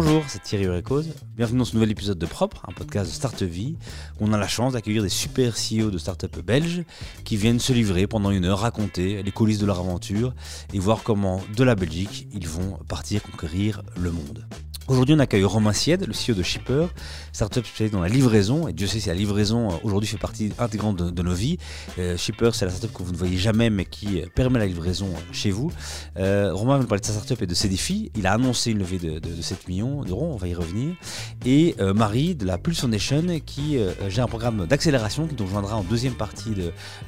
Bonjour, c'est Thierry Urecoz. Bienvenue dans ce nouvel épisode de Propre, un podcast de Start Vie où on a la chance d'accueillir des super CEO de start-up belges qui viennent se livrer pendant une heure, raconter les coulisses de leur aventure et voir comment, de la Belgique, ils vont partir conquérir le monde. Aujourd'hui, on accueille Romain Sied, le CEO de Shipper, startup spécialisée dans la livraison. Et Dieu sait si la livraison euh, aujourd'hui fait partie intégrante de, nos vies. Euh, Shipper, c'est la startup que vous ne voyez jamais, mais qui euh, permet la livraison chez vous. Romain va nous parler de sa startup et de ses défis. Il a annoncé une levée de, 7 millions d'euros, on va y revenir. Et Marie de la Pulse Foundation, qui gère un programme d'accélération qui nous rejoindra en deuxième partie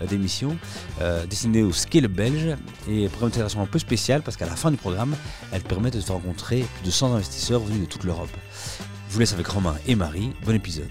d'émission, destiné au scale belge. Et programme d'accélération un peu spécial parce qu'à la fin du programme, elle permet de se rencontrer plus de 100 investisseurs de toute l'Europe. Je vous laisse avec Romain et Marie. Bon épisode.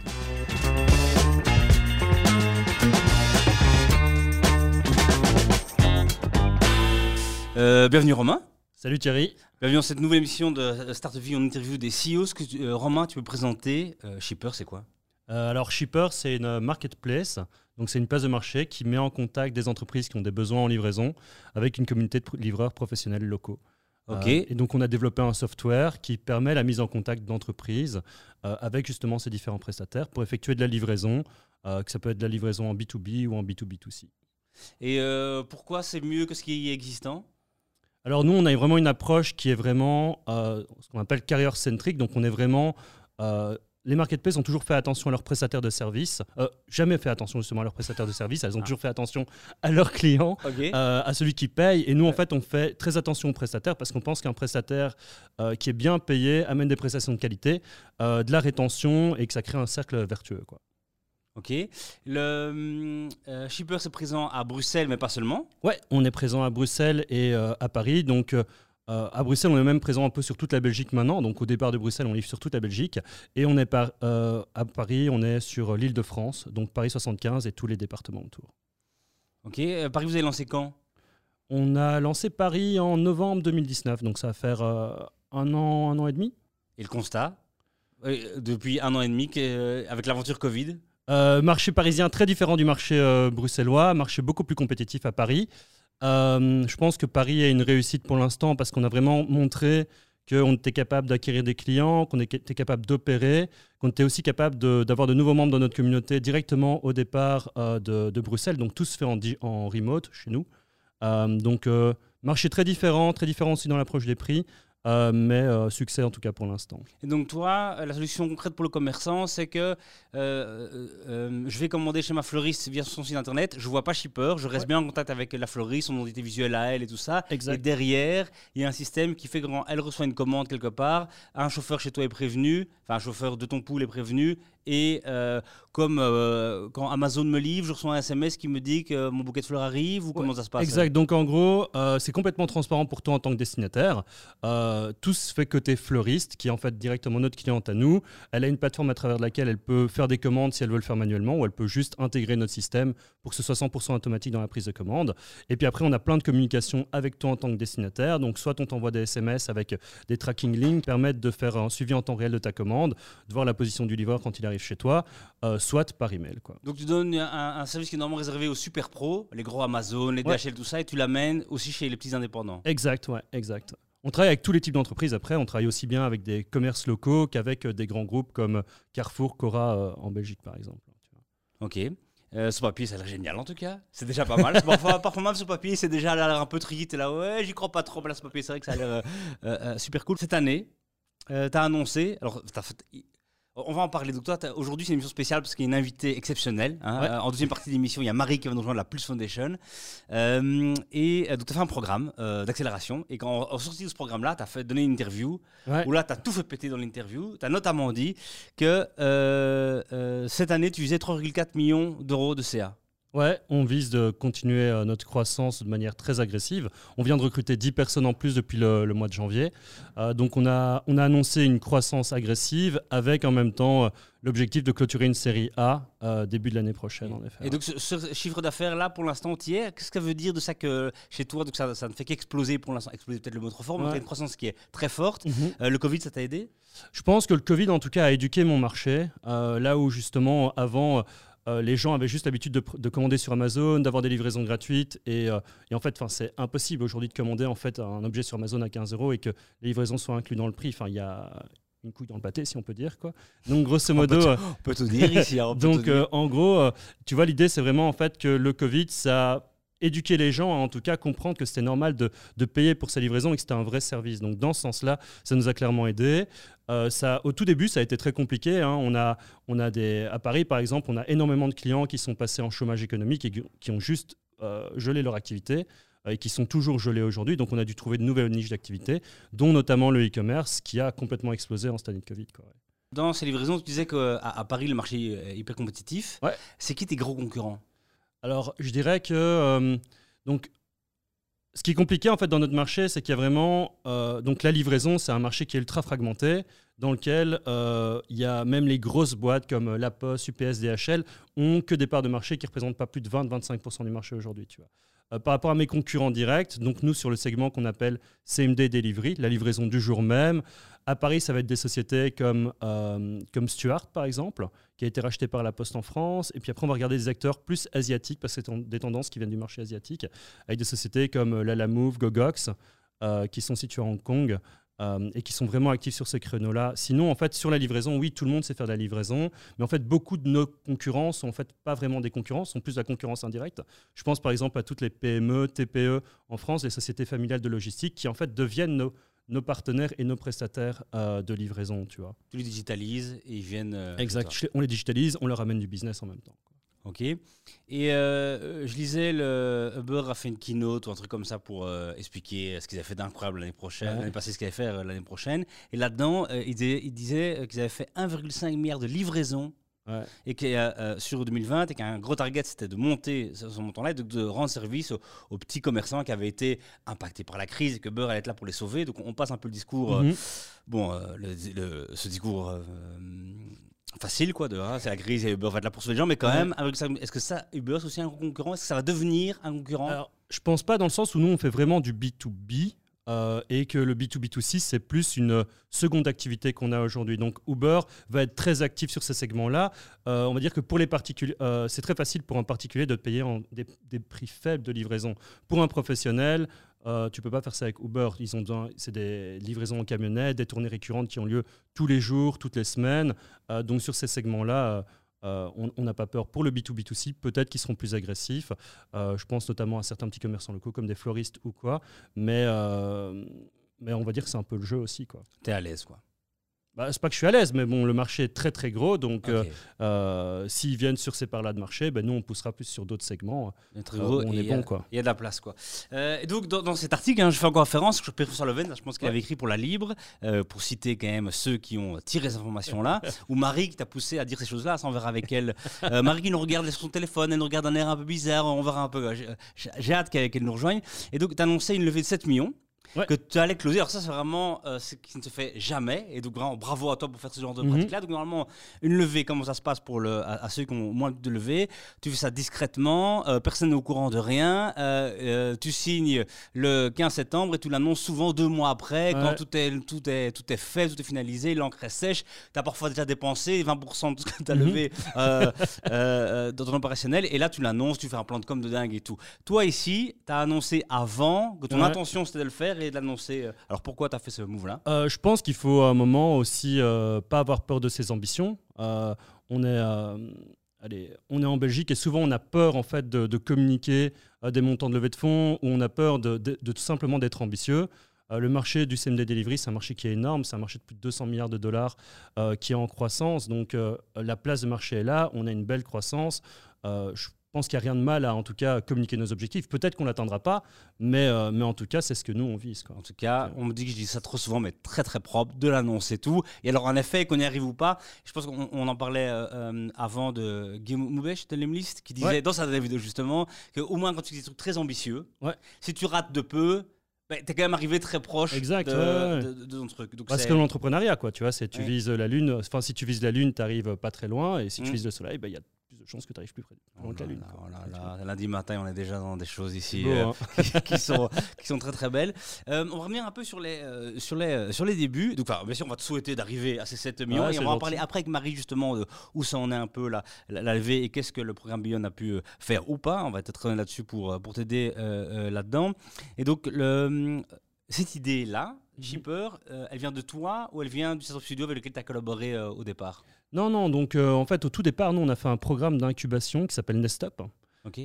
Euh, bienvenue Romain. Salut Thierry. Bienvenue dans cette nouvelle émission de Start Vie en interview des CEOs. Que, euh, Romain, tu peux présenter euh, Shipper, c'est quoi? Alors Shipper, c'est une marketplace. Donc c'est une place de marché qui met en contact des entreprises qui ont des besoins en livraison avec une communauté de livreurs professionnels locaux. Euh, et donc, on a développé un software qui permet la mise en contact d'entreprises euh, avec justement ces différents prestataires pour effectuer de la livraison, euh, que ça peut être de la livraison en B2B ou en B2B2C. Et pourquoi c'est mieux que ce qui est existant? Alors nous, on a vraiment une approche qui est vraiment ce qu'on appelle carrière centrique. Donc on est vraiment les marketplaces ont toujours fait attention à leurs prestataires de services, euh, jamais fait attention justement à leurs prestataires de services, elles ont ah. toujours fait attention à leurs clients, euh, à celui qui paye. Et nous, en fait, on fait très attention aux prestataires parce qu'on pense qu'un prestataire euh, qui est bien payé amène des prestations de qualité, de la rétention et que ça crée un cercle vertueux. Quoi. Ok. Le Shipper, c'est présent à Bruxelles, mais pas seulement Ouais, on est présent à Bruxelles et à Paris. Donc, euh, à Bruxelles, on est même présent un peu sur toute la Belgique maintenant. Donc au départ de Bruxelles, on livre sur toute la Belgique. Et on est par, euh, à Paris, on est sur l'île de France, donc Paris 75 et tous les départements autour. Ok. Euh, Paris, vous avez lancé quand? On a lancé Paris en novembre 2019, donc ça va faire un an, un an et demi. Et le constat? Depuis un an et demi, avec l'aventure Covid? Marché parisien très différent du marché bruxellois, marché beaucoup plus compétitif à Paris. Euh, je pense que Paris est une réussite pour l'instant parce qu'on a vraiment montré qu'on était capable d'acquérir des clients, qu'on était capable d'opérer, qu'on était aussi capable d'avoir de, nouveaux membres dans notre communauté directement au départ euh, de, Bruxelles. Donc tout se fait en, en remote chez nous. Euh, donc marché très différent, très différent aussi dans l'approche des prix. Euh, mais euh, succès en tout cas pour l'instant. Et donc toi, la solution concrète pour le commerçant, c'est que euh, je vais commander chez ma fleuriste via son site internet, je vois pas shipper, je reste bien en contact avec la fleuriste, son identité visuelle à elle et tout ça. Exact. Et derrière, il y a un système qui fait que quand elle reçoit une commande quelque part, un chauffeur chez toi est prévenu, enfin un chauffeur de ton pool est prévenu, et euh, comme euh, quand Amazon me livre, je reçois un SMS qui me dit que mon bouquet de fleurs arrive ou comment ça se passe Exact. Donc en gros, euh, c'est complètement transparent pour toi en tant que destinataire. tout se fait côté fleuriste, qui est en fait directement notre cliente à nous. Elle a une plateforme à travers laquelle elle peut faire des commandes si elle veut le faire manuellement, ou elle peut juste intégrer notre système pour que ce soit 100% automatique dans la prise de commande. Et puis après, on a plein de communications avec toi en tant que destinataire. Donc soit on t'envoie des SMS avec des tracking links, permettent de faire un suivi en temps réel de ta commande, de voir la position du livreur quand il arrive chez toi, euh, soit par email. Quoi. Donc tu donnes un, service qui est normalement réservé aux super pros, les gros Amazon, les DHL, tout ça, et tu l'amènes aussi chez les petits indépendants. Exact, ouais, exact. On travaille avec tous les types d'entreprises. Après, on travaille aussi bien avec des commerces locaux qu'avec euh, des grands groupes comme Carrefour, Cora euh, en Belgique, par exemple. Ok. ce papier, ça a l'air génial en tout cas. C'est déjà pas mal. parfois, parfois même ce papier, c'est déjà l'air un peu trié. T'es là, ouais, j'y crois pas trop. Là, ce papier, c'est vrai que ça a l'air super cool. Cette année, tu as annoncé, alors as fait, on va en parler. Donc, toi, aujourd'hui, c'est une émission spéciale parce qu'il y a une invitée exceptionnelle. Hein. Euh, en deuxième partie de l'émission, il y a Marie qui va nous rejoindre la Plus Foundation. Euh, et euh, donc, tu as fait un programme d'accélération. Et quand, en sortie de ce programme-là, tu as fait donner une interview où là, tu as tout fait péter dans l'interview. Tu as notamment dit que cette année, tu visais 3,4 millions d'euros de CA. Ouais, on vise de continuer euh, notre croissance de manière très agressive. On vient de recruter 10 personnes en plus depuis le, mois de janvier. Euh, donc on a, on a annoncé une croissance agressive avec en même temps euh, l'objectif de clôturer une série A début de l'année prochaine, en effet. Et donc ce, chiffre d'affaires-là, pour l'instant, es? Qu'est-ce que ça veut dire de ça que chez toi, donc ça, ça ne fait qu'exploser pour l'instant? Exploser peut-être le mot trop fort, mais tu as une croissance qui est très forte. Mhm. le Covid, ça t'a aidé? Je pense que le Covid, en tout cas, a éduqué mon marché. là où justement, avant euh, les gens avaient juste l'habitude de, commander sur Amazon, d'avoir des livraisons gratuites. Et, euh, en fait, c'est impossible aujourd'hui de commander en fait, un objet sur Amazon à 15 euros et que les livraisons soient incluses dans le prix. Il y a, une couille dans le pâté, si on peut dire. Quoi. Donc, grosso modo. on, peut tout dire ici. Hein, donc, en gros, tu vois, l'idée, c'est vraiment en fait que le Covid, ça éduquer les gens à en tout cas comprendre que c'était normal de, de, payer pour sa livraison et que c'était un vrai service. Donc dans ce sens-là, ça nous a clairement aidé. Euh, ça, au tout début, ça a été très compliqué. Hein. On a, on a des, à Paris, par exemple, on a énormément de clients qui sont passés en chômage économique et qui ont juste euh, gelé leur activité euh, et qui sont toujours gelés aujourd'hui. Donc on a dû trouver de nouvelles niches d'activité, dont notamment le e-commerce qui a complètement explosé en cette année de Covid. Quoi. Dans ces livraisons, tu disais qu'à à Paris, le marché est hyper compétitif. Ouais. C'est qui tes gros concurrents? Alors, je dirais que euh, donc, ce qui est compliqué en fait dans notre marché, c'est qu'il y a vraiment euh, donc la livraison, c'est un marché qui est ultra fragmenté, dans lequel euh, il y a même les grosses boîtes comme La Poste, UPS, DHL ont que des parts de marché qui représentent pas plus de 20-25% du marché aujourd'hui. Tu vois. Par rapport à mes concurrents directs, donc nous sur le segment qu'on appelle CMD Delivery, la livraison du jour même, à Paris, ça va être des sociétés comme, euh, comme Stuart, par exemple, qui a été racheté par La Poste en France. Et puis après, on va regarder des acteurs plus asiatiques, parce que c'est des tendances qui viennent du marché asiatique, avec des sociétés comme Lalamove, Gogox, euh, qui sont situées à Hong Kong. Euh, et qui sont vraiment actifs sur ces créneaux-là. Sinon, en fait, sur la livraison, oui, tout le monde sait faire de la livraison, mais en fait, beaucoup de nos concurrents sont en fait pas vraiment des concurrents, sont plus de la concurrence indirecte. Je pense par exemple à toutes les PME, TPE en France, les sociétés familiales de logistique, qui en fait deviennent nos, nos partenaires et nos prestataires euh, de livraison, tu vois. Tu les digitalises et ils viennent. Euh, exact. On les digitalise, on leur amène du business en même temps. Ok. Et euh, je lisais, le Uber a fait une keynote ou un truc comme ça pour expliquer ce qu'ils avaient fait d'incroyable l'année prochaine, l'année passée, ce qu'ils allaient faire l'année prochaine. Et là-dedans, ils disaient qu'ils avaient fait 1,5 milliard de livraisons et qui euh, sur 2020 et qu'un gros target c'était de monter ce, montant-là et de, rendre service aux, petits commerçants qui avaient été impactés par la crise et que Beurre allait être là pour les sauver. Donc on passe un peu le discours, euh, mhm. bon, euh, le, ce discours facile quoi, de ah, c'est la crise et Uber va être là pour sauver les gens, mais quand même, est-ce que ça, Uber c'est aussi un concurrent? Est-ce que ça va devenir un concurrent? Alors, je pense pas dans le sens où nous on fait vraiment du B2B. Euh, et que le B2B2C, c'est plus une seconde activité qu'on a aujourd'hui. Donc Uber va être très actif sur ces segments-là. Euh, on va dire que pour les particuliers, euh, c'est très facile pour un particulier de payer en des, prix faibles de livraison. Pour un professionnel, tu peux pas faire ça avec Uber. Ils ont c'est des livraisons en camionnette, des tournées récurrentes qui ont lieu tous les jours, toutes les semaines. donc sur ces segments-là, euh, on n'a pas peur pour le B2B2C, peut-être qu'ils seront plus agressifs. Euh, je pense notamment à certains petits commerçants locaux comme des floristes ou quoi. Mais, euh, mais on va dire que c'est un peu le jeu aussi. Tu es à l'aise, quoi. Bah, c'est pas que je suis à l'aise, mais bon, le marché est très très gros, donc euh, euh, s'ils viennent sur ces parts-là de marché, ben, nous on poussera plus sur d'autres segments. Euh, on est bon, quoi. Il y a de la place, quoi. et donc dans, cet article, hein, je fais encore référence, je je pense qu'il avait écrit pour la Libre, pour citer quand même ceux qui ont tiré ces informations-là, ou Marie qui t'a poussé à dire ces choses-là, ça on verra avec elle. Marie qui nous regarde sur son téléphone, elle nous regarde d'un air un peu bizarre, on verra un peu. J'ai hâte qu'elle nous rejoigne. Et donc tu as annoncé une levée de 7 millions que tu allais closer. Alors ça, c'est vraiment euh, ce qui ne se fait jamais. Et donc, vraiment, bravo à toi pour faire ce genre de mhm. pratique-là. Donc, normalement, une levée, comment ça se passe pour le, à, ceux qui ont moins de levée? Tu fais ça discrètement, euh, personne n'est au courant de rien. Euh, tu signes le 15 septembre et tu l'annonces souvent deux mois après, quand tout est, tout, est, tout est fait, tout est finalisé, l'encre est sèche. Tu as parfois déjà dépensé 20% de ce que tu as mhm. levé dans ton opérationnel. Et là, tu l'annonces, tu fais un plan de com de dingue et tout. Toi, ici, tu as annoncé avant que ton intention, c'était de le faire et de l'annoncer. Euh, alors pourquoi tu as fait ce move-là? Euh, Je pense qu'il faut à un moment aussi euh, pas avoir peur de ses ambitions. on est allez, on est en Belgique et souvent on a peur en fait de, communiquer des montants de levée de fonds ou on a peur de, tout simplement d'être ambitieux. le marché du CMD Delivery, c'est un marché qui est énorme, c'est un marché de plus de 200 milliards de dollars qui est en croissance. Donc la place de marché est là, on a une belle croissance. je pense qu'il n'y a rien de mal à, en tout cas, communiquer nos objectifs. Peut-être qu'on ne l'atteindra pas, mais, euh, mais en tout cas, c'est ce que nous, on vise. Quoi. En tout cas, on me dit que je dis ça trop souvent, mais très, très propre, de l'annonce et tout. Et alors, en effet, qu'on y arrive ou pas, je pense qu'on en parlait euh, euh, avant de Guillaume Moubèche de Lemlist, qui disait dans sa vidéo, justement, qu'au moins, quand tu dis des trucs très ambitieux, si tu rates de peu, bah, tu es quand même arrivé très proche exact, de, ton truc. Parce que l'entrepreneuriat, quoi, tu vois, c'est tu vises la Lune, enfin, si tu vises la Lune, tu arrives pas très loin, et si tu mmh. vises le Soleil, bah, il y a de chances que tu arrives plus près oh de la Lune. Lundi matin, on est déjà dans des choses ici euh, hein. qui, sont, qui sont très très belles. Euh, on va revenir un peu sur les, euh, sur les, sur les débuts. Donc, bien sûr, on va te souhaiter d'arriver à ces 7 millions. et on va en parler après avec Marie, justement, de où ça en est un peu la, la, levée et qu'est-ce que le programme Beyond a pu faire ou pas. On va être là-dessus pour, pour t'aider là-dedans. Et donc, le, cette idée-là, Shipper, euh, elle vient de toi ou elle vient du Startup Studio avec lequel tu as collaboré euh, au départ? Non, non, donc euh, en fait, au tout départ, nous, on a fait un programme d'incubation qui s'appelle Nestup.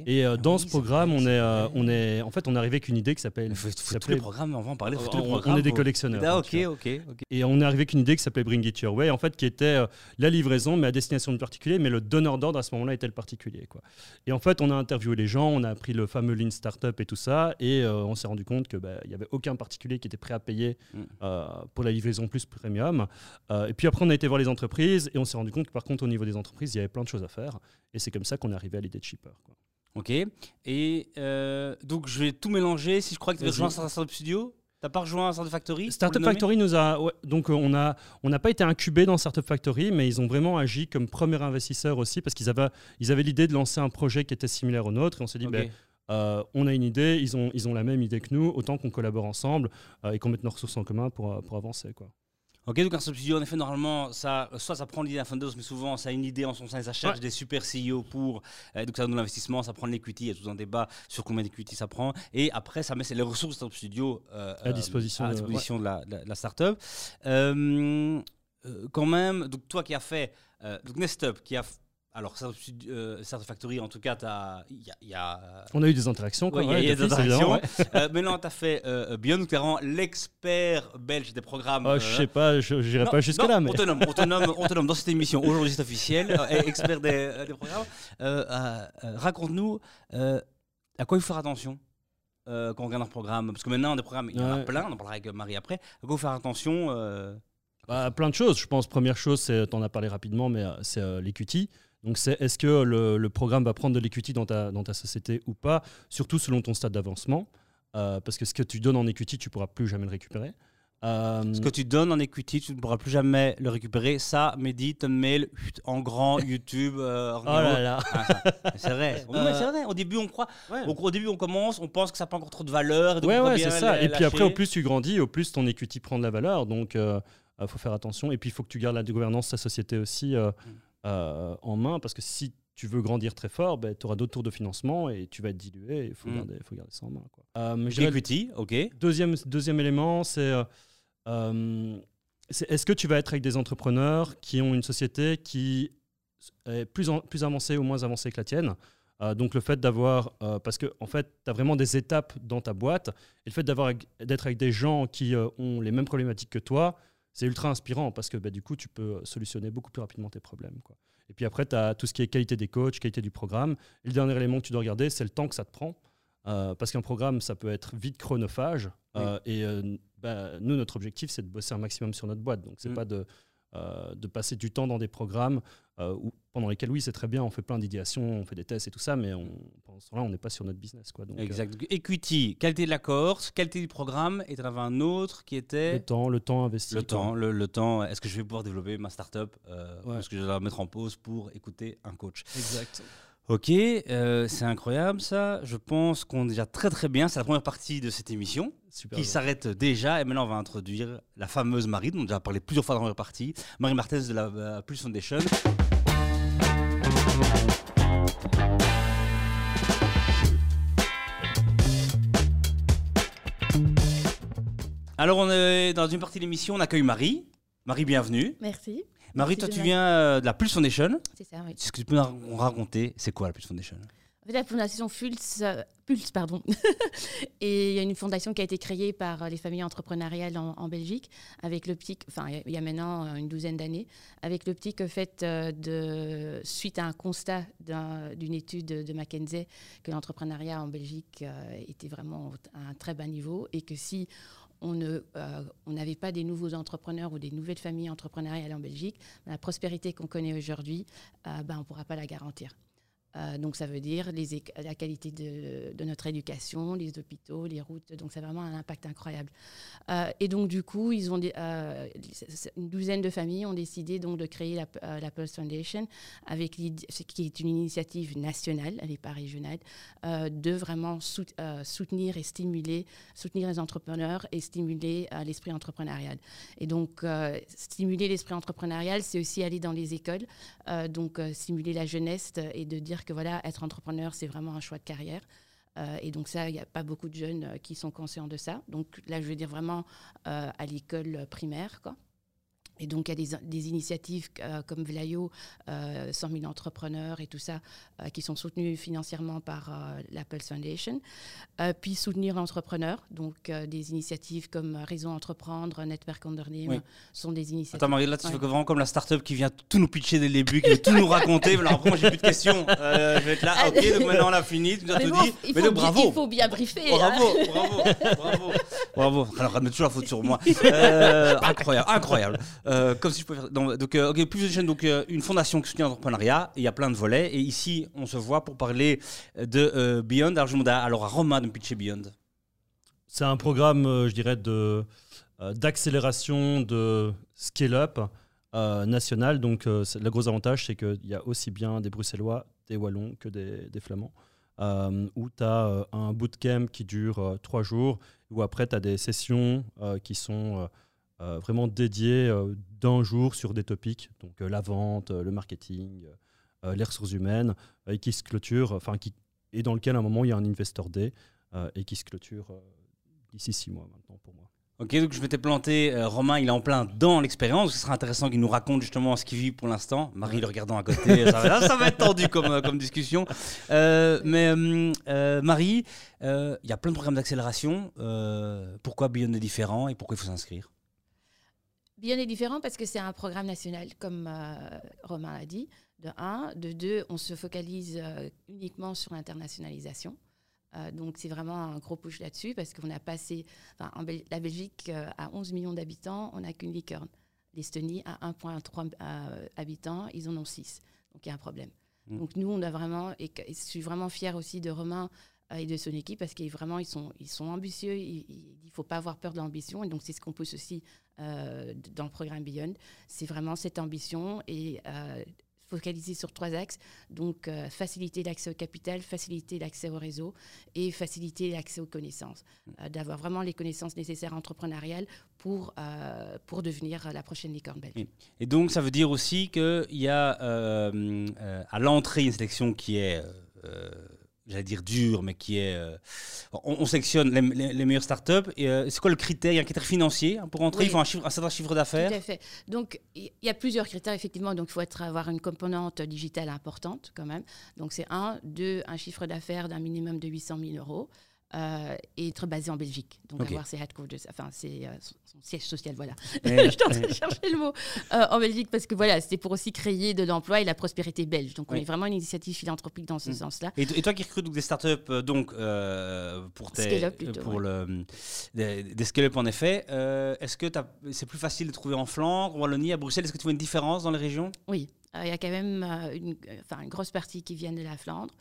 Et euh, Ah dans oui, ce programme, on est, euh, on est, en fait, on est arrivé avec une idée qui s'appelle. Il tous les programmes, on va en parler. faut on, est des collectionneurs. Ah, ok, tu vois. ok. Et on est arrivé avec une idée qui s'appelait Bring It Your Way, en fait, qui était euh, la livraison, mais à destination du particulier, mais le donneur d'ordre à ce moment-là était le particulier. Quoi. Et en fait, on a interviewé les gens, on a appris le fameux Lean Startup et tout ça, et euh, on s'est rendu compte qu'il n'y avait aucun particulier qui était prêt à payer Mm. euh, pour la livraison plus premium. Euh, et puis après, on a été voir les entreprises, et on s'est rendu compte que par contre, au niveau des entreprises, il y avait plein de choses à faire. Et c'est comme ça qu'on est arrivé à l'idée de Shipper. Quoi. Ok. Et euh, donc, je vais tout mélanger. Si je crois que tu as Vas-y. rejoint un Startup Studio, t'as pas rejoint un Startup Factory Startup Factory nous a ouais, donc euh, on a on n'a pas été incubé dans Startup Factory mais ils ont vraiment agi comme premier investisseur aussi parce qu'ils avaient ils avaient l'idée de lancer un projet qui était similaire au nôtre et on s'est dit Ok. ben, euh, on a une idée ils ont ils ont la même idée que nous autant qu'on collabore ensemble euh, et qu'on mette nos ressources en commun pour pour avancer quoi. Ok, donc un Studio, en effet, normalement, ça, soit ça prend l'idée d'un founders, mais souvent, ça a une idée en son sein, ça cherche Ouais. des super CEO pour. euh, donc, ça donne de l'investissement, ça prend de l'equity, il y a tout un débat sur combien d'equity ça prend. Et après, ça met les ressources du Startup Studio euh, À disposition à de- disposition de, la, de la- de la startup. Euh, euh, quand même, donc toi qui as fait. Euh, donc, Nestup, qui a. Alors, euh, en tout cas, il y y a, euh, On a eu des interactions quoi, il y a- ouais, il y a des interactions. ouais. euh, maintenant, tu as fait euh, tu es vraiment l'expert belge des programmes. Euh, je sais pas je j'irai non, pas jusque non, là mais On te nomme, on te nomme, on te nomme dans cette émission. Aujourd'hui, c'est officiel. euh, expert des, euh, des programmes. Euh, euh, euh, Raconte-nous euh, à quoi il faut faire attention euh, quand on regarde un programme. Parce que maintenant, des programmes, il y en a plein. On en parlera avec Marie après. À quoi il faut faire attention euh, Bah, plein de choses. Je pense première chose, tu en as parlé rapidement, mais euh, c'est euh, l'equity. Donc c'est est-ce que le, le programme va prendre de l'equity dans ta, dans ta société ou pas, surtout selon ton stade d'avancement. Euh, parce que ce que tu donnes en equity, tu pourras plus jamais le récupérer. Euh, Ce que tu donnes en equity, tu ne pourras plus jamais le récupérer. Ça, Mehdi, chut, en grand, YouTube. euh, oh là là. Ah, c'est vrai. C'est vrai. Au début, on croit. Ouais. Au, au début, on commence, on pense que ça n'a pas encore trop de valeur. donc Ouais, c'est ça. Et puis après, au plus tu grandis, au plus ton equity prend de la valeur. Donc, il faut faire attention. Et puis, il faut que tu gardes la gouvernance de ta société aussi euh, Mm. Euh, en main. Parce que si tu veux grandir très fort, ben, tu auras d'autres tours de financement et tu vas être dilué. Il faut, Mm. garder, faut garder ça en main. Quoi. Euh, Equity, ok. Deuxième, deuxième élément, c'est euh, c'est est-ce que tu vas être avec des entrepreneurs qui ont une société qui est plus, en- plus avancée ou moins avancée que la tienne? Euh, donc le fait d'avoir, euh, parce que en fait, tu as vraiment des étapes dans ta boîte, et le fait d'avoir d'être avec des gens qui euh, ont les mêmes problématiques que toi, c'est ultra inspirant parce que bah, du coup, tu peux solutionner beaucoup plus rapidement tes problèmes. Quoi. Et puis après, tu as tout ce qui est qualité des coachs, qualité du programme. Et le dernier élément que tu dois regarder, c'est le temps que ça te prend. Euh, parce qu'un programme, ça peut être vite chronophage. Euh, et euh, bah, nous, notre objectif, c'est de bosser un maximum sur notre boîte. Donc, c'est Mm. pas de, de passer du temps dans des programmes euh, où- pendant lesquels, oui, c'est très bien, on fait plein d'idéations, on fait des tests et tout ça, mais on, pendant ce temps-là, on n'est pas sur notre business. Quoi. Donc, euh, Exact. Donc, equity, qualité de l'accord, qualité du programme, et tu avais un autre qui le était. temps, le temps investi. Le quoi. temps, le, le temps. Est-ce que je vais pouvoir développer ma startup euh, Ouais. Est-ce que je vais la mettre en pause pour écouter un coach? Exact. Ok, euh, c'est incroyable ça. Je pense qu'on est déjà très très bien. C'est la première partie de cette émission Super. qui s'arrête déjà. Et maintenant, on va introduire la fameuse Marie, dont on a déjà parlé plusieurs fois dans la première partie. Marie Martens de la euh, Pulse Foundation. Alors, on est dans une partie de l'émission, on accueille Marie. Marie, bienvenue. Merci. Marie, toi, tu viens euh, de la Pulse Foundation. C'est ça, oui. Est-ce que tu peux nous raconter, c'est quoi la Pulse Foundation? En fait, la fondation Pulse, euh, Pulse pardon. et il y a une fondation qui a été créée par euh, les familles entrepreneuriales en, en Belgique, avec l'optique, enfin, il y a maintenant une douzaine d'années, avec l'optique au fait euh, de, suite à un constat d'un- d'une étude de, McKinsey, que l'entrepreneuriat en Belgique était vraiment à un très bas niveau et que si euh, on n'avait pas des nouveaux entrepreneurs ou des nouvelles familles entrepreneuriales en Belgique, la prospérité qu'on connaît aujourd'hui, euh, ben, on ne pourra pas la garantir. Euh, donc ça veut dire la qualité de, notre éducation, les hôpitaux, les routes. Donc c'est vraiment un impact incroyable. Euh, et donc du coup, ils ont euh, une douzaine de familles ont décidé donc de créer la, la Foundation, avec qui est une initiative nationale, elle n'est pas régionale, de vraiment sout- soutenir et stimuler, soutenir les entrepreneurs et stimuler l'esprit entrepreneurial. Et donc stimuler l'esprit entrepreneurial, c'est aussi aller dans les écoles, donc stimuler la jeunesse et de dire que voilà, être entrepreneur, c'est vraiment un choix de carrière. et donc ça, il n'y a pas beaucoup de jeunes qui sont conscients de ça. Donc là, je veux dire vraiment à l'école primaire, quoi. Et donc, il y a des, initiatives euh, comme Vlaio, 100 euh, 000 entrepreneurs et tout ça, euh, qui sont soutenus financièrement par l'Apple Foundation. puis soutenir l'entrepreneur. Donc, des initiatives comme Réseau Entreprendre, Network Under Name sont des initiatives. Attends, Marie, là, tu fais vraiment comme la start-up qui vient tout nous pitcher dès le début, qui veut tout nous raconter. Alors, après, moi, j'ai plus de questions. je vais être là, ah, ok, donc maintenant, on a fini, tu nous as tout dit. Faut, bravo. il faut bien briefer. Bravo, hein. bravo, bravo, bravo. Alors, ramène toujours la faute sur moi. incroyable, incroyable. Euh, comme si je pouvais faire. Donc, euh, plus de chaînes. Donc, euh, une fondation qui soutient l'entrepreneuriat. Il y a plein de volets. Et ici, on se voit pour parler de Beyond. Alors, à, alors à Romain de pitcher Beyond. C'est un programme, je dirais, d'accélération de scale-up national. Donc, le gros avantage, c'est qu'il y a aussi bien des Bruxellois, des Wallons que des, Flamands. où tu as un bootcamp qui dure trois jours, où après tu as des sessions qui sont euh, vraiment dédié euh, d'un jour sur des topics, donc euh, la vente, le marketing, les ressources humaines, et qui se clôture, enfin, qui, et dans lequel à un moment il y a un investor day, et qui se clôture d'ici six mois maintenant pour moi. Ok, donc je m'étais planté. Romain, il est en plein dans l'expérience. Ce sera intéressant qu'il nous raconte justement ce qu'il vit pour l'instant. Marie le regardant à côté, ça, va, ça va être tendu comme, comme discussion. mais Marie, il y a plein de programmes d'accélération. pourquoi Beyond est différent et pourquoi il faut s'inscrire? Bien est différent parce que c'est un programme national, comme euh, Romain l'a dit, de un. De deux, on se focalise euh, uniquement sur l'internationalisation. Euh, donc c'est vraiment un gros push là-dessus parce qu'on a passé, en la Belgique à 11 millions d'habitants, on n'a qu'une licorne. L'Estonie à 1,3 habitants, ils en ont 6. Donc il y a un problème. Mmh. Donc nous, on a vraiment, et, je suis vraiment fière aussi de Romain et de son équipe parce qu'ils vraiment ils sont ils sont ambitieux. Il ne faut pas avoir peur de l'ambition et donc c'est ce qu'on pousse aussi euh, dans le programme Beyond. C'est vraiment cette ambition et euh, focaliser sur trois axes. Donc euh, faciliter l'accès au capital faciliter l'accès au réseau et faciliter l'accès aux connaissances. D'avoir vraiment les connaissances nécessaires entrepreneuriales pour pour devenir la prochaine licorne belge. Et donc ça veut dire aussi qu'il y a à l'entrée une sélection qui est j'allais dire dur, mais qui est. Euh, on, sélectionne les, meilleures startups. Et euh, c'est quoi le critère? Il y a un critère financier hein, pour entrer. Il faut un, chiffre, un certain chiffre d'affaires. Tout à fait. Donc il y a plusieurs critères effectivement. Donc il faut être, avoir une composante digitale importante quand même. Donc c'est un, deux, un chiffre d'affaires d'un minimum de 800 000 euros. Euh, et être basé en Belgique. Donc avoir ses headquarters, enfin c'est euh, son, siège social, voilà. je suis en train de chercher le mot euh, en Belgique parce que voilà, c'était pour aussi créer de l'emploi et la prospérité belge. Donc on est vraiment une initiative philanthropique dans ce mm. sens-là. Et, toi qui recrutes donc, des startups donc pour tes pour le des, des scale-up en effet, est-ce que c'est plus facile de trouver en Flandre, en Wallonie, à Bruxelles? Est-ce que tu vois une différence dans les régions? Oui, il y a quand même une, une grosse partie qui viennent de la Flandre.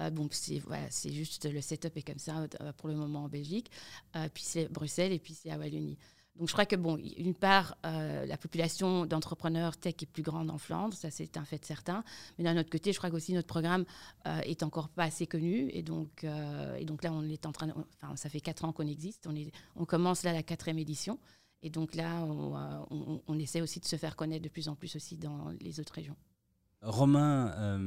Euh, donc c'est voilà, juste le setup est comme ça euh, pour le moment en Belgique. Euh, puis c'est Bruxelles et puis c'est à Wallonie. Donc je crois que bon, une part, la population d'entrepreneurs tech est plus grande en Flandre, ça c'est un fait certain. Mais d'un autre côté, je crois qu'aussi notre programme est encore pas assez connu et donc et donc là on est en train, enfin ça fait quatre ans qu'on existe, on est, on commence là la quatrième édition. Et donc là, on, on, essaie aussi de se faire connaître de plus en plus aussi dans les autres régions. Romain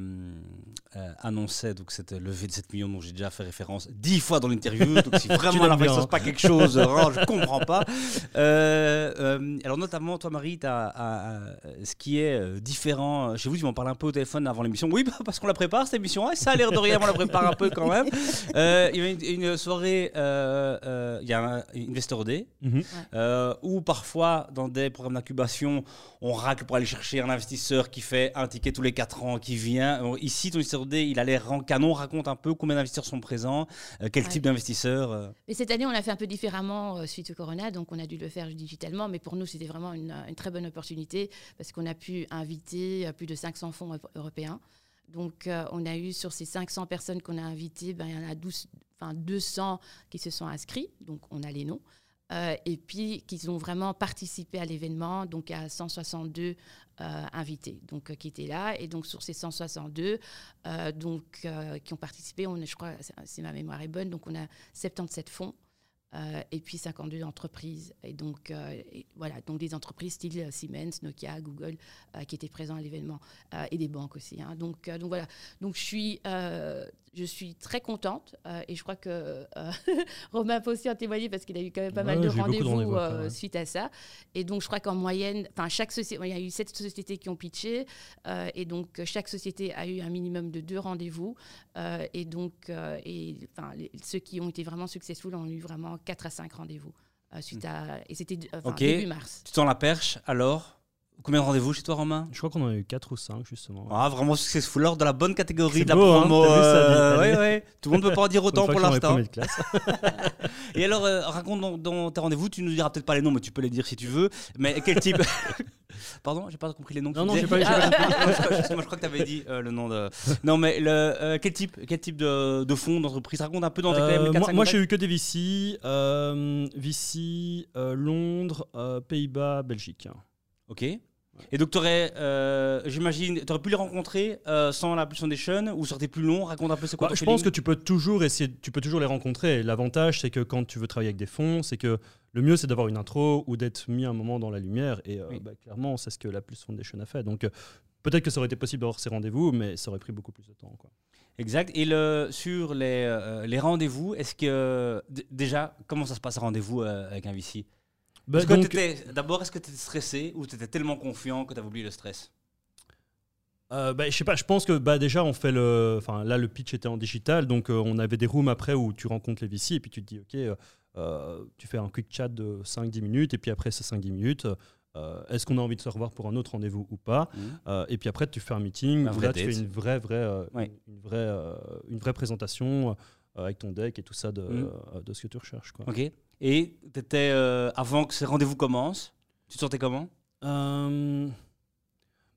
euh, euh, annonçait donc cette levée de 7 millions dont j'ai déjà fait référence dix fois dans l'interview. donc si vraiment la ne pas quelque chose, je comprends pas. Euh, alors notamment toi Marie, as, ce qui est différent chez vous, tu m'en parles un peu au téléphone avant l'émission. Oui, bah, parce qu'on la prépare cette émission. ça a l'air de rien, on la prépare un peu quand même. il y a une, soirée, il y a un Investor Day mhm. où parfois dans des programmes d'incubation, on racle pour aller chercher un investisseur qui fait un ticket tous les 4 ans, qui vient. Ici, ton Investor Day, il a l'air en canon. Raconte un peu combien d'investisseurs sont présents, euh, quel type d'investisseurs. Euh. Et cette année, on l'a fait un peu différemment euh, suite au Corona, donc on a dû le faire digitalement. Mais pour nous, c'était vraiment une, très bonne opportunité parce qu'on a pu inviter plus de 500 fonds européens. Donc, on a eu sur ces 500 personnes qu'on a invitées, ben, il y en a 12, enfin, 200 qui se sont inscrits, donc on a les noms. Euh, et puis qu'ils ont vraiment participé à l'événement. Donc, a 162 invités donc, euh, qui étaient là. Et donc, sur ces 162 euh, donc, qui ont participé, on je crois, si ma mémoire est bonne, donc on a 77 fonds. et puis 52 entreprises. Et donc, voilà, donc des entreprises style Siemens, Nokia, Google, qui étaient présents à l'événement, et des banques aussi. Hein. Donc, donc voilà. Donc je suis, je suis très contente euh, et je crois que euh, Romain peut aussi en témoigner parce qu'il a eu quand même pas mal Ouais, de rendez-vous euh, ouais. suite à ça. Et donc, je crois qu'en moyenne, enfin, chaque société, il y a eu sept sociétés qui ont pitché euh, et donc chaque société a eu un minimum de deux rendez-vous. euh, et donc, euh, et, enfin, ceux qui ont été vraiment successful ont eu vraiment quatre à cinq rendez-vous euh, suite à. Et c'était euh, enfin, Ok. début mars. Tu tends la perche, alors? Combien de rendez-vous chez toi, Romain Je crois qu'on en a eu 4 ou 5 justement. Ah, vraiment successful, alors de la bonne catégorie de la beau, hein, promo. vu ça, euh, ouais, ouais. Tout le monde ne peut pas en dire autant pour l'instant. Et alors, euh, raconte dans, dans tes rendez-vous, tu nous diras peut-être pas les noms, mais tu peux les dire si tu veux. Mais quel type Pardon, j'ai pas compris les noms. que Non, tu non, j'ai pas- Ah, pas non, je, crois- moi, je crois que tu avais dit euh, le nom de. Non, mais le, quel type, quel type de, de fonds d'entreprise? Raconte un peu dans tes quatre, moi, moi, j'ai eu que des VC, VC, Londres, Pays-Bas, Belgique. Ok. Et donc, t'aurais, euh, j'imagine, tu aurais pu les rencontrer euh, sans la Plus Foundation ou sortir plus long? Raconte un peu c'est quoi Bah, ton je pense que tu peux toujours essayer, tu peux toujours les rencontrer. L'avantage, c'est que quand tu veux travailler avec des fonds, c'est que le mieux, c'est d'avoir une intro ou d'être mis un moment dans la lumière. Et euh, Oui. bah, clairement, c'est ce que la Plus Foundation a fait. Donc, peut-être que ça aurait été possible d'avoir ces rendez-vous, mais ça aurait pris beaucoup plus de temps. Quoi. Exact. Et le, sur les, les rendez-vous, est-ce que. déjà, comment ça se passe un rendez-vous avec un VC Bah, Est-ce donc, D'abord, est-ce que tu étais stressé ou tu étais tellement confiant que tu avais oublié le stress? Euh, bah, je sais pas, je pense que bah, déjà on fait le. Enfin là le pitch était en digital, donc euh, on avait des rooms après où tu rencontres les VC et puis tu te dis ok, euh, euh, tu fais un quick chat de 5-10 minutes et puis après ces 5-10 minutes, est-ce qu'on a envie de se revoir pour un autre rendez-vous ou pas? Euh, Et puis après tu fais un meeting où vrai là tu fais une vraie, vraie, Ouais. une, une vraie, une vraie présentation avec ton deck et tout ça de, euh, de ce que tu recherches. Quoi. Ok. Et tu étais, avant que ces rendez-vous commencent, tu te sentais comment? Euh,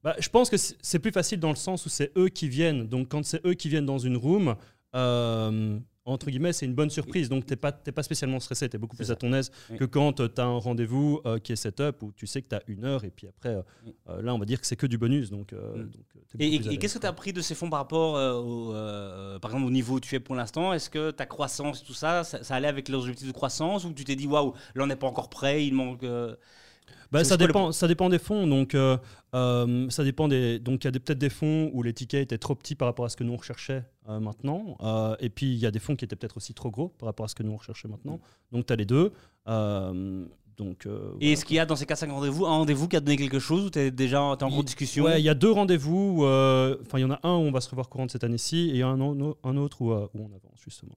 bah, je pense que c'est plus facile dans le sens où c'est eux qui viennent. Donc, quand c'est eux qui viennent dans une room, euh, entre guillemets, c'est une bonne surprise. Donc, tu n'es pas, pas spécialement stressé, tu es beaucoup plus ça. à ton aise Oui. que quand tu as un rendez-vous euh, qui est set-up où tu sais que tu as une heure et puis après, euh, Oui. euh, là, on va dire que c'est que du bonus. Donc, euh, Mm. donc, euh, Et, qu'est-ce que tu as appris de ces fonds par rapport, euh, au, euh, par exemple, au niveau où tu es pour l'instant? Est-ce que ta croissance, tout ça, ça, ça allait avec leurs objectifs de croissance ou tu t'es dit, waouh, là, on n'est pas encore prêt, il manque. euh, Bah, ça, le dépend, ça dépend des fonds. Donc, euh, euh, ça dépend des. Donc, il y a peut-être des fonds où les tickets étaient trop petits par rapport à ce que nous on recherchait euh, maintenant. Euh, et puis, il y a des fonds qui étaient peut-être aussi trop gros par rapport à ce que nous on recherchait maintenant. Donc, tu as les deux. Euh, donc, euh, Et voilà. est-ce qu'il y a dans ces 4-5 rendez-vous un rendez-vous qui a donné quelque chose ou tu es déjà en Il- cours de discussion Ouais, il y a deux rendez-vous. euh, Enfin, il y en a un où on va se revoir courant de cette année-ci et un, au- un autre où, euh, où on avance, justement.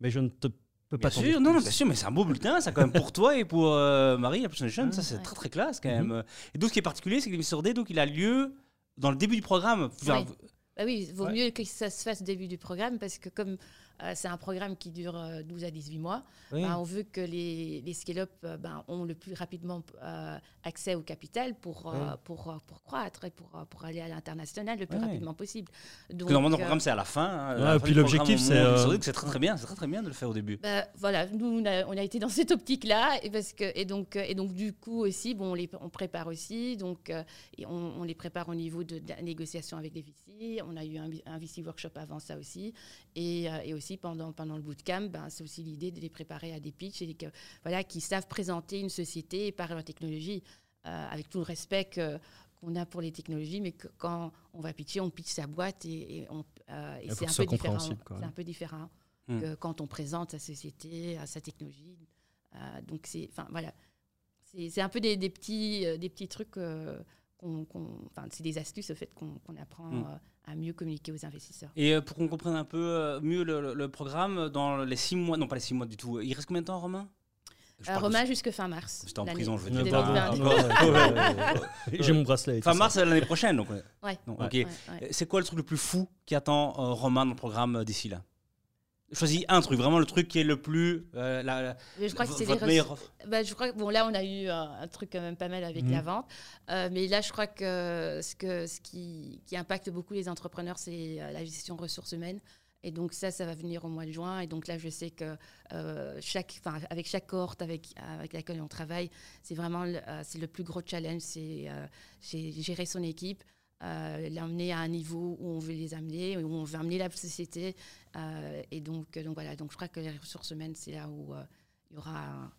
Mais je ne te peux Bien pas sûr, dire non, non, c'est sûr, mais c'est un beau bulletin, ça, quand même, pour toi et pour euh, Marie, la Person Nation, ça, c'est Ouais. très, très classe, quand Mhm. même. Et donc, ce qui est particulier, c'est que l'émission D, donc, il a lieu dans le début du programme. Bah oui, il vaut Ouais. mieux que ça se fasse au début du programme parce que comme c'est un programme qui dure euh, 12 à 18 mois, oui. bah, on veut que les, les scale-up euh, ben, ont le plus rapidement euh, accès au capital pour, euh, pour, euh, pour croître et pour, euh, pour aller à l'international le plus rapidement possible. Donc, que normalement, le euh, programme, c'est à la fin. hein, à Ouais, la fin puis l'objectif, c'est, euh, très, très bien, c'est très, très bien de le faire au début. bah, voilà, nous on a, on a été dans cette optique-là et parce que et donc euh, et donc du coup aussi bon on les on prépare aussi donc euh, et on, on les prépare au niveau de, de la négociation avec les VC. On a eu un, un VC workshop avant ça aussi et, euh, et aussi pendant pendant le bootcamp ben, c'est aussi l'idée de les préparer à des pitchs et que voilà qui savent présenter une société par leur technologie euh, avec tout le respect que qu'on a pour les technologies, mais que quand on va pitcher, on pitch sa boîte et, et on, euh, et c'est un, peu différent. C'est un peu différent que quand on présente sa société, sa technologie. Euh, donc c'est, enfin voilà, c'est c'est un peu des, des petits, des petits trucs. Qu'on, qu'on- enfin, c'est des astuces au fait qu'on, qu'on apprend Hmm. euh, à mieux communiquer aux investisseurs. Et euh, pour qu'on comprenne un peu euh, mieux le, le- le programme, dans les 6 mois, non pas les 6 mois du tout, il reste combien de temps, Romain? Euh, Romain jusque fin mars. J'étais en prison, je veux dire. 2020. ouais, ouais, ouais, ouais. J'ai mon bracelet. et Fin mars, c'est l'année prochaine. Donc, ouais. Ouais. Non, Ouais. ok. Ouais, ouais. C'est quoi le truc le plus fou qui attend euh, Romain dans le programme d'ici là? Choisis un truc, vraiment le truc qui est le plus. euh, la- la- Mais je crois que c'est les meilleure offre. Bah, je crois que bon là on a eu un, un truc quand même pas mal avec Mhm. la vente, Euh, mais là je crois que ce que ce qui, qui impacte beaucoup les entrepreneurs c'est euh, la gestion ressources humaines. Et donc ça, ça va venir au mois de juin. Et donc là, je sais que euh, chaque, enfin, avec chaque cohorte avec, avec laquelle on travaille, c'est vraiment le, euh, c'est le plus gros challenge, c'est euh, c'est gérer son équipe, euh, l'emmener à un niveau où on veut les amener, où on veut amener la société. Euh, et donc, donc voilà, donc je crois que les ressources humaines, c'est là où euh, il y aura un-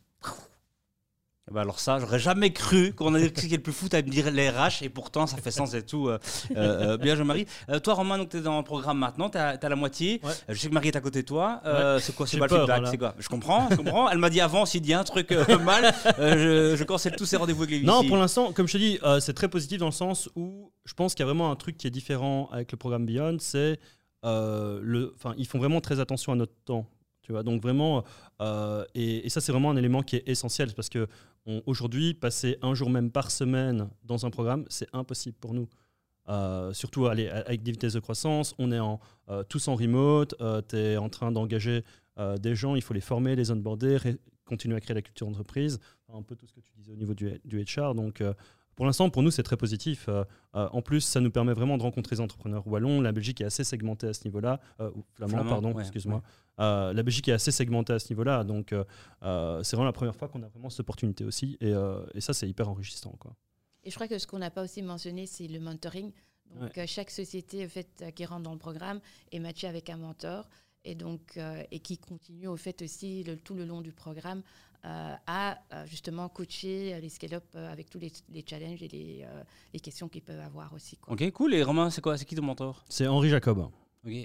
Bah alors ça, j'aurais jamais cru qu'on allait est le plus fou à me dire les RH et pourtant ça fait sens et tout. Euh, euh, bien Jean-Marie. Euh, toi Romain, donc tu es dans le programme maintenant, tu as, la moitié. Je sais que Marie est à côté de toi. C'est quoi C'est pas le feedback C'est quoi? Je comprends, je comprends. Elle m'a dit avant s'il dit un truc mal, je, je, cancelle tous ces rendez-vous avec les Non, pour l'instant, comme je te dis, c'est très positif dans le sens où je pense qu'il y a vraiment un truc qui est différent avec le programme Beyond, c'est le, enfin, ils font vraiment très attention à notre temps. Tu vois, donc vraiment, et, et, ça c'est vraiment un élément qui est essentiel parce que Aujourd'hui, passer un jour même par semaine dans un programme, c'est impossible pour nous. Euh, surtout allez, avec des vitesses de croissance, on est euh, tous en remote, euh, tu es en train d'engager des gens, il faut les former, les onboarder, continuer à créer la culture d'entreprise, un peu tout ce que tu disais au niveau du, du HR. Pour l'instant, pour nous, c'est très positif. en plus, ça nous permet vraiment de rencontrer des entrepreneurs wallons. La Belgique est assez segmentée à ce niveau-là. flamand, pardon, excuse-moi. Euh, la Belgique est assez segmentée à ce niveau-là, donc euh, euh, c'est vraiment la première fois qu'on a vraiment cette opportunité aussi, et, ça c'est hyper enrichissant. Quoi. Et je crois que ce qu'on n'a pas aussi mentionné, c'est le mentoring. Donc chaque société fait, qui rentre dans le programme est matchée avec un mentor, et donc et qui continue au fait aussi tout le long du programme à justement coacher les scale-up avec tous les, challenges et les, questions qu'ils peuvent avoir aussi. Ok, cool. Et Romain, c'est quoi? C'est qui ton mentor? C'est Henri Jacob.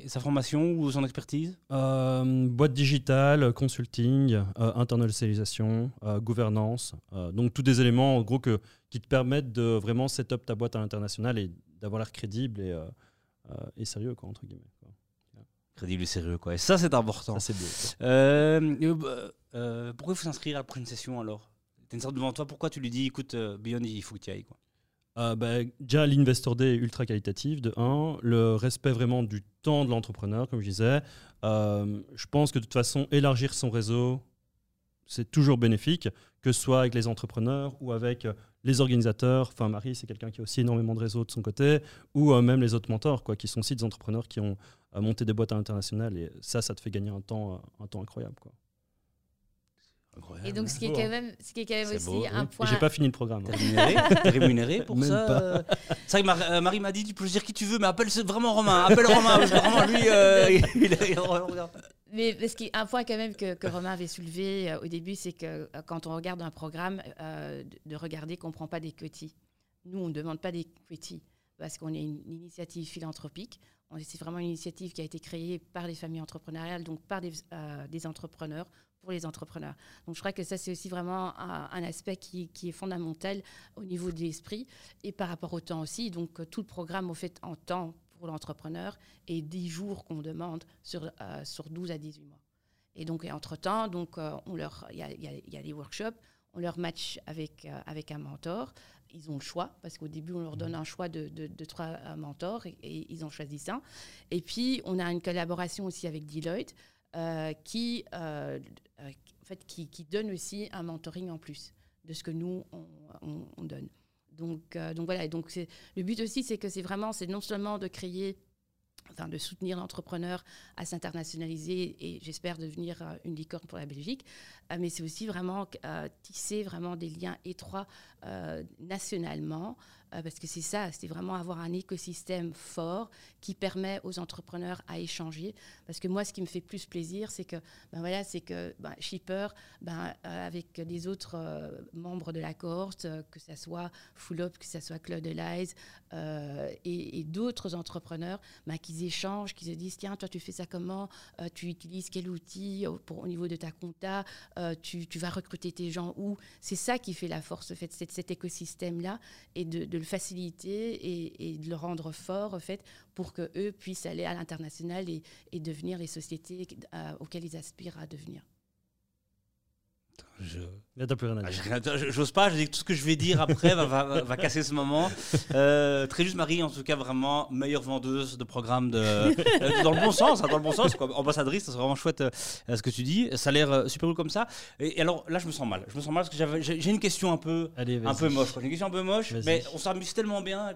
Sa formation ou son expertise? Euh, Boîte digitale, consulting, euh, internationalisation, euh, gouvernance. donc, tous des éléments, en gros, que, qui te permettent de vraiment set up ta boîte à l'international et d'avoir l'air crédible et, et, sérieux, quoi, entre guillemets. Crédible et sérieux, quoi. Et ça, c'est important. Ça, c'est pourquoi il faut s'inscrire à la prochaine session alors? Tu une sorte devant toi, pourquoi tu lui dis, écoute, Beyond, il faut que tu ailles quoi? Euh, bah, déjà, l'Investor Day est ultra qualitatif, de 1. Le respect vraiment du temps de l'entrepreneur, comme je disais. Euh, je pense que de toute façon, élargir son réseau, c'est toujours bénéfique, que ce soit avec les entrepreneurs ou avec euh, les organisateurs. Enfin, Marie, c'est quelqu'un qui a aussi énormément de réseau de son côté, ou même les autres mentors, quoi, qui sont aussi des entrepreneurs qui ont monté des boîtes internationales. Et ça, ça te fait gagner un temps, un temps incroyable. Quoi. Et donc, ce qui est quand même, ce qui est quand même aussi un point. J'ai pas fini le programme. Rémunéré, rémunéré pour ça. Euh. C'est vrai que euh, Marie m'a dit tu peux dire qui tu veux, mais appelle vraiment Romain. Appelle Romain, parce que vraiment, lui, euh, il, Mais ce qui un point quand même que, que Romain avait soulevé au début, c'est que quand on regarde un programme, de regarder qu'on ne prend pas des petits. Nous, on ne demande pas des petits parce qu'on est une initiative philanthropique. C'est vraiment une initiative qui a été créée par les familles entrepreneuriales, donc par des, entrepreneurs pour les entrepreneurs. Donc je crois que ça, c'est aussi vraiment un, aspect qui, qui, est fondamental au niveau de l'esprit et par rapport au temps aussi. Donc euh, tout le programme, au fait, en temps pour l'entrepreneur et 10 jours qu'on demande sur, euh, sur 12 à 18 mois. Et donc, entre-temps, donc, euh, il y, a, y, a, les workshops, on leur match avec, avec un mentor. Ils ont le choix, parce qu'au début, on leur donne un choix de, de, trois mentors et, et, ils ont choisi ça. Et puis, on a une collaboration aussi avec Deloitte euh, qui, euh, euh, en fait, qui, qui, donne aussi un mentoring en plus de ce que nous, on, donne. Donc, donc voilà, donc le but aussi, c'est que c'est vraiment, c'est non seulement de créer Enfin, de soutenir l'entrepreneur à s'internationaliser et j'espère devenir une licorne pour la Belgique. mais c'est aussi vraiment tisser vraiment des liens étroits nationalement euh, parce que c'est ça, c'est vraiment avoir un écosystème fort qui permet aux entrepreneurs à échanger. Parce que moi, ce qui me fait plus plaisir, c'est que, ben voilà, c'est que ben, Shipper, ben, euh, avec les autres euh, membres de la cohorte, que ce soit Full Up, que ce soit Claude Elize et, d'autres entrepreneurs, ben, qu'ils échangent, qu'ils se disent tiens, toi, tu fais ça comment? Tu utilises quel outil au niveau de ta compta? Tu, vas recruter tes gens où? C'est ça qui fait la force, fait, cet, écosystème-là et de le faciliter et, de le rendre fort, en fait, pour qu'eux puissent aller à l'international et, et, devenir les sociétés euh, auxquelles ils aspirent à devenir. Je... Ah, j'ose pas, je dis que tout ce que je vais dire après va, va, casser ce moment. Euh, très juste, Marie, en tout cas, vraiment meilleure vendeuse de programme de, euh, dans le bon sens, hein, dans le bon sens, quoi. ambassadrice, c'est vraiment chouette euh, ce que tu dis. Ça a l'air super cool comme ça. Et, alors là, je me sens mal. Je me sens mal parce que j'ai une question un peu, un peu moche. J'ai une question un peu moche, mais on s'amuse tellement bien.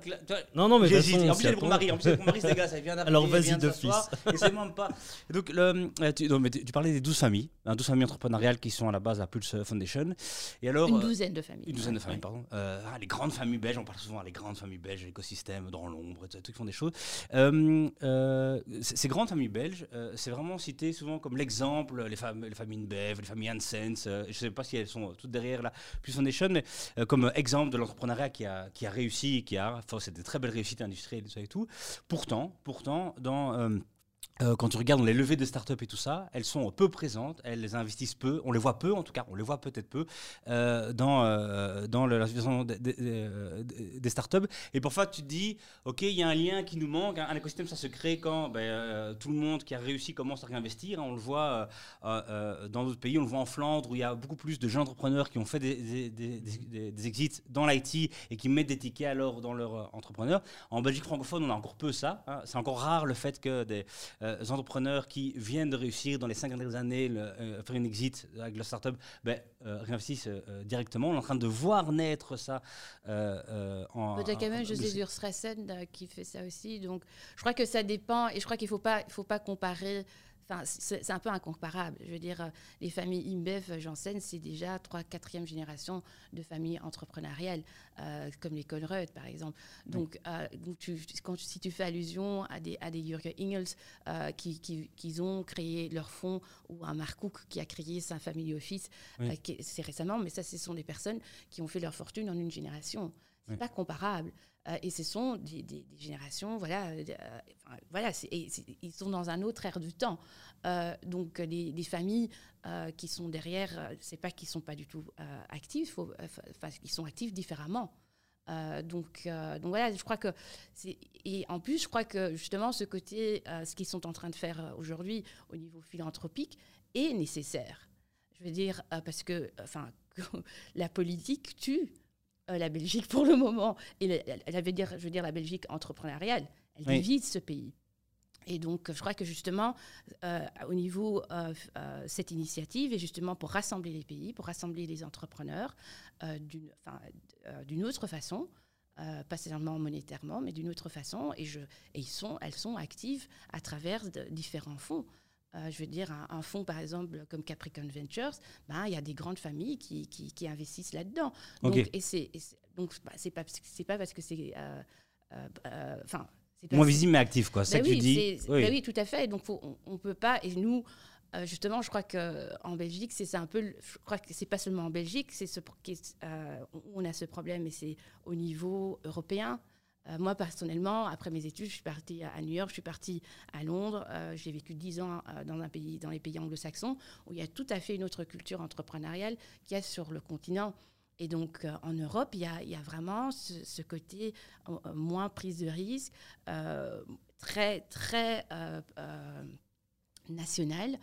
non, non, mais j'hésite. En plus, elle est pour Marie. En plus, pour Marie, c'est gars, ça vient d'arriver. Alors vas-y d'office. Et c'est même pas? donc, le, tu, non, mais tu, parlais des 12 familles, hein, 12 familles entrepreneuriales qui sont à la base à Pulse Plus Foundation. Et alors, une douzaine de familles. Une douzaine de familles, pardon. Ah, les grandes familles belges, on parle souvent des grandes familles belges, l'écosystème dans l'ombre, tout qui font des choses. ces grandes familles belges, c'est vraiment cité souvent comme l'exemple, les, les familles Bev, les familles Hansens, je ne sais pas si elles sont toutes derrière la Plus Foundation, mais comme exemple de l'entrepreneuriat qui a, qui a réussi, qui a, forcé des très belles réussites industrielles et tout. Pourtant, pourtant dans euh, euh, quand tu regardes les levées de start-up et tout ça, elles sont peu présentes, elles investissent peu, on les voit peu en tout cas, on les voit peut-être peu euh, dans, euh, dans situation des, des, start-up. Et parfois tu te dis, ok, il y a un lien qui nous manque, un, écosystème ça se crée quand ben, tout le monde qui a réussi commence à réinvestir. Hein. on le voit dans d'autres pays, on le voit en Flandre où il y a beaucoup plus de jeunes entrepreneurs qui ont fait des, des exits dans l'IT et qui mettent des tickets alors dans leur entrepreneur. En Belgique francophone, on a encore peu ça. Hein. C'est encore rare le fait que des euh, entrepreneurs qui viennent de réussir dans les cinq dernières années euh, faire une exit avec leur startup ben, euh, réinvestissent directement. On est en train de voir naître ça en. Peut-être quand même José Durstrassen qui fait ça aussi. Donc je crois que ça dépend et je crois qu'il ne faut pas, faut pas comparer c'est un peu incomparable. Je veux dire, euh, les familles IMBEF, j'enseigne, c'est déjà 3 4e génération de familles entrepreneuriales, euh, comme les Conrad, par exemple. Donc, euh, quand, si tu fais allusion à des, à des Jürgen Ingels qui, qui, ont créé leur fonds, ou un Mark Cook qui a créé sa family office, c'est récemment, mais ça, ce sont des personnes qui ont fait leur fortune en une génération. C'est pas comparable. Euh, et ce sont des, des, générations, voilà, euh, voilà ils sont dans un autre ère du temps. Euh, donc les, familles qui sont derrière, c'est pas qu'ils sont pas du tout actifs, enfin, ils sont actifs différemment. donc, donc voilà, je crois que et en plus, je crois que justement ce côté, ce qu'ils sont en train de faire aujourd'hui au niveau philanthropique est nécessaire. Je veux dire parce que, enfin, la politique tue. Euh, la Belgique pour le moment, et elle veut dire, je veux dire la Belgique entrepreneuriale, elle divise ce pays. Et donc, je crois que justement, euh, au niveau euh, cette initiative est justement pour rassembler les pays, pour rassembler les entrepreneurs d'une autre façon, pas seulement monétairement, mais d'une autre façon. Et, je, et ils sont, elles sont actives à travers différents fonds. Euh, je veux dire, un, fonds, par exemple, comme Capricorn Ventures, ben, il y a des grandes familles qui, qui, investissent là-dedans. Donc, et c'est, donc, bah, c'est pas, c'est pas parce que c'est. Euh, euh, enfin. Moins visible mais actif, quoi. C'est ça ben que tu dis. Oui. Ben oui. tout à fait. Donc, on, ne peut pas. Et nous, justement, je crois qu'en Belgique, c'est un peu. Je crois que c'est pas seulement en Belgique, c'est ce, on a ce problème, et c'est au niveau européen. Euh, moi, personnellement, après mes études, je suis partie à New York, je suis partie à Londres. Euh, j'ai vécu dix ans euh, dans, un pays, dans les pays anglo-saxons, où il y a tout à fait une autre culture entrepreneuriale qu'il y a sur le continent. Et donc, en Europe, il y, a, il y a vraiment ce, côté moins prise de risque, très, très national.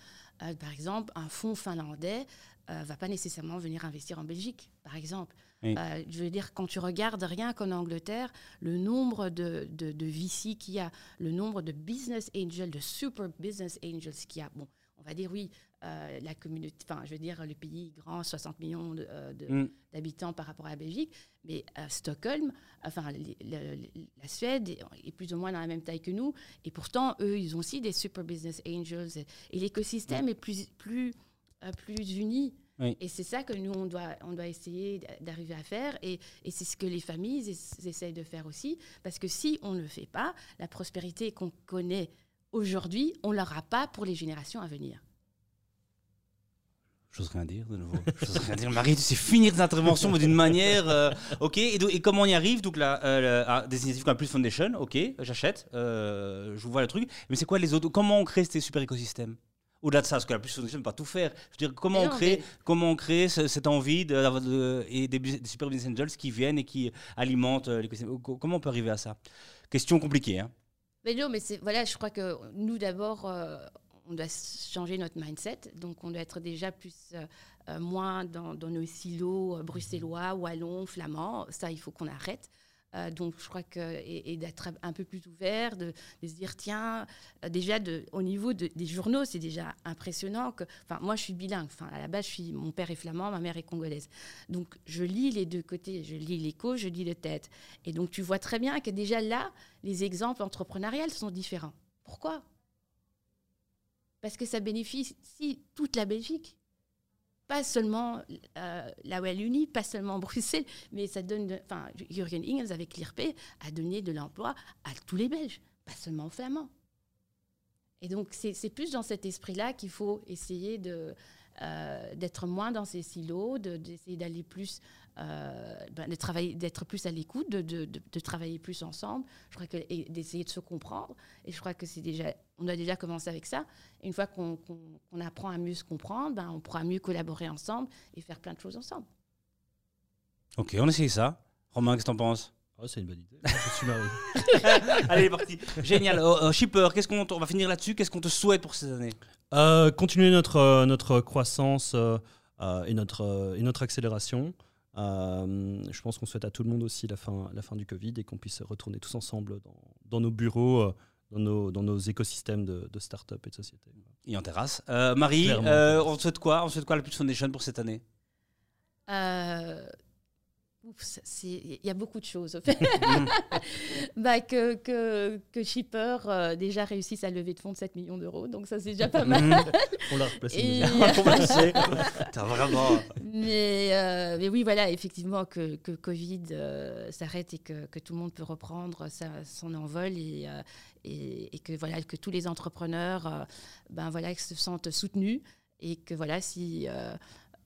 par exemple, un fonds finlandais ne va pas nécessairement venir investir en Belgique, par exemple. Euh, je veux dire, quand tu regardes rien qu'en Angleterre, le nombre de, de, de VC qu'il y a, le nombre de business angels, de super business angels qu'il y a, bon, on va dire oui, euh, la communauté, enfin, je veux dire, le pays grand, 60 millions euh, mm. d'habitants par rapport à la Belgique, mais Stockholm, enfin, la Suède est plus ou moins dans la même taille que nous, et pourtant, eux, ils ont aussi des super business angels, et, l'écosystème mm. est plus, plus, plus uni. Et c'est ça que nous, on doit, on doit essayer d'arriver à faire. Et, et c'est ce que les familles essayent de faire aussi. Parce que si on ne le fait pas, la prospérité qu'on connaît aujourd'hui, on ne l'aura pas pour les générations à venir. J'ose rien dire de nouveau. J'ose rien dire. Marie, tu sais finir tes interventions d'une manière. Euh, ok. Et, et, comment on y arrive Donc là, euh, ah, des initiatives comme Plus Foundation. Ok, j'achète. Euh, je vois le truc. Mais c'est quoi les autres Comment on crée ces super écosystèmes? Au-delà de ça, parce que la plus ne peut pas tout faire. Je veux dire, comment, on crée, comment on crée cette envie de, et des, super business angels qui viennent et qui alimentent euh, l'écosystème Comment on peut arriver à ça? Question compliquée. Hein mais non, mais voilà, je crois que nous d'abord, euh, on doit changer notre mindset. Donc, on doit être déjà plus, euh, moins dans, dans, nos silos bruxellois, wallons, flamands. Ça, il faut qu'on arrête. Euh, donc, je crois que et, d'être un peu plus ouvert, de, se dire tiens, euh, déjà au niveau des journaux, c'est déjà impressionnant que. Enfin, moi, je suis bilingue. Enfin, à la base, je suis, mon père est flamand, ma mère est congolaise. Donc, je lis les deux côtés. Je lis l'écho, je lis le tête. Et donc, tu vois très bien que déjà là, les exemples entrepreneuriales sont différents. Pourquoi? Parce que ça bénéficie toute la Belgique. Pas seulement euh, la Wallonie, pas seulement Bruxelles, mais ça donne. Enfin, Jürgen Ingels avec l'IRP a donné de l'emploi à tous les Belges, pas seulement aux Flamands. Et donc, c'est plus dans cet esprit-là qu'il faut essayer euh, d'être moins dans ces silos, d'essayer d'aller plus, ben, de travailler, d'être plus à l'écoute, de, de, de, travailler plus ensemble. Je crois que d'essayer de se comprendre. Et je crois que c'est déjà, on a déjà commencé avec ça. Et une fois qu'on apprend à mieux se comprendre, ben, on pourra mieux collaborer ensemble et faire plein de choses ensemble. Ok, on essaye ça. Romain, qu'est-ce que t'en penses? Oh, c'est une bonne idée. Je suis marié. Allez, parti. Génial. Oh, oh, Shipper, qu'est-ce qu'on on va finir là-dessus. Qu'est-ce qu'on te souhaite pour ces années? Euh, Continuer notre, euh, notre croissance euh, et, notre, et notre accélération. Je pense qu'on souhaite à tout le monde aussi la fin, la fin du Covid et qu'on puisse retourner tous ensemble dans, dans nos bureaux, dans nos, dans nos écosystèmes de, de start-up et de société. Et en terrasse. Marie, on souhaite quoi On souhaite quoi la Plus Foundation pour cette année? Il y a beaucoup de choses. bah, que, que, que Shipper euh, déjà réussisse à lever de fonds de 7 millions d'euros, donc ça c'est déjà pas mal. On l'a replacé. Et... vraiment... mais, euh, mais oui, voilà, effectivement, que, que Covid euh, s'arrête et que, que, tout le monde peut reprendre son envol et, et, et, que, voilà, que tous les entrepreneurs ben, voilà, se sentent soutenus et que voilà, si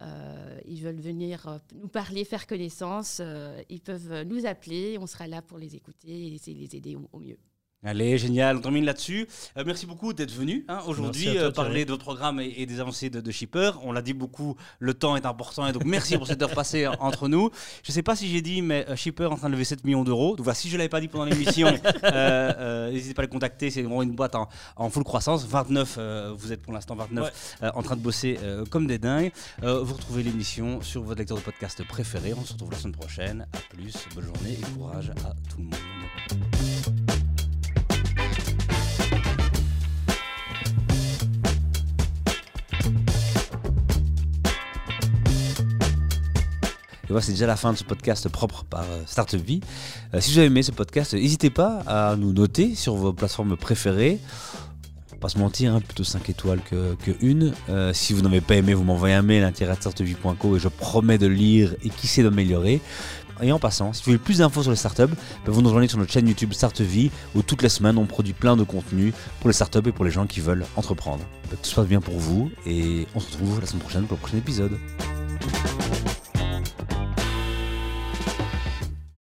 euh, ils veulent venir euh, nous parler, faire connaissance, euh, ils peuvent nous appeler, on sera là pour les écouter et les aider au mieux. Allez, génial, on termine là-dessus. Euh, merci beaucoup d'être venu hein, aujourd'hui euh, parler de votre programme et, des avancées de, Shipper. On l'a dit beaucoup, le temps est important et donc merci pour cette heure passée entre nous. Je ne sais pas si j'ai dit, mais euh, Shipper est en train de lever 7 millions d'euros. Donc voilà, si je ne l'avais pas dit pendant l'émission, n'hésitez pas à les contacter. C'est vraiment une boîte en, full croissance. 29, vous êtes pour l'instant 29 en train de bosser comme des dingues. vous retrouvez l'émission sur votre lecteur de podcast préféré. On se retrouve la semaine prochaine. À plus, bonne journée et courage à tout le monde. C'est déjà la fin de ce podcast propre par euh, Startup Vie. Euh, si vous avez aimé ce podcast, n'hésitez pas à nous noter sur vos plateformes préférées. Pas se mentir, hein, plutôt 5 étoiles que, que. Euh, si vous n'avez pas aimé, vous m'envoyez un mail à startupvie.co et je promets de lire et qui sait d'améliorer. Et en passant, si vous voulez plus d'infos sur les startups, ben, vous nous rejoignez sur notre chaîne YouTube Startupvie où toutes les semaines on produit plein de contenu pour les startups et pour les gens qui veulent entreprendre. Ben, tout se passe bien pour vous et on se retrouve la semaine prochaine pour le prochain épisode.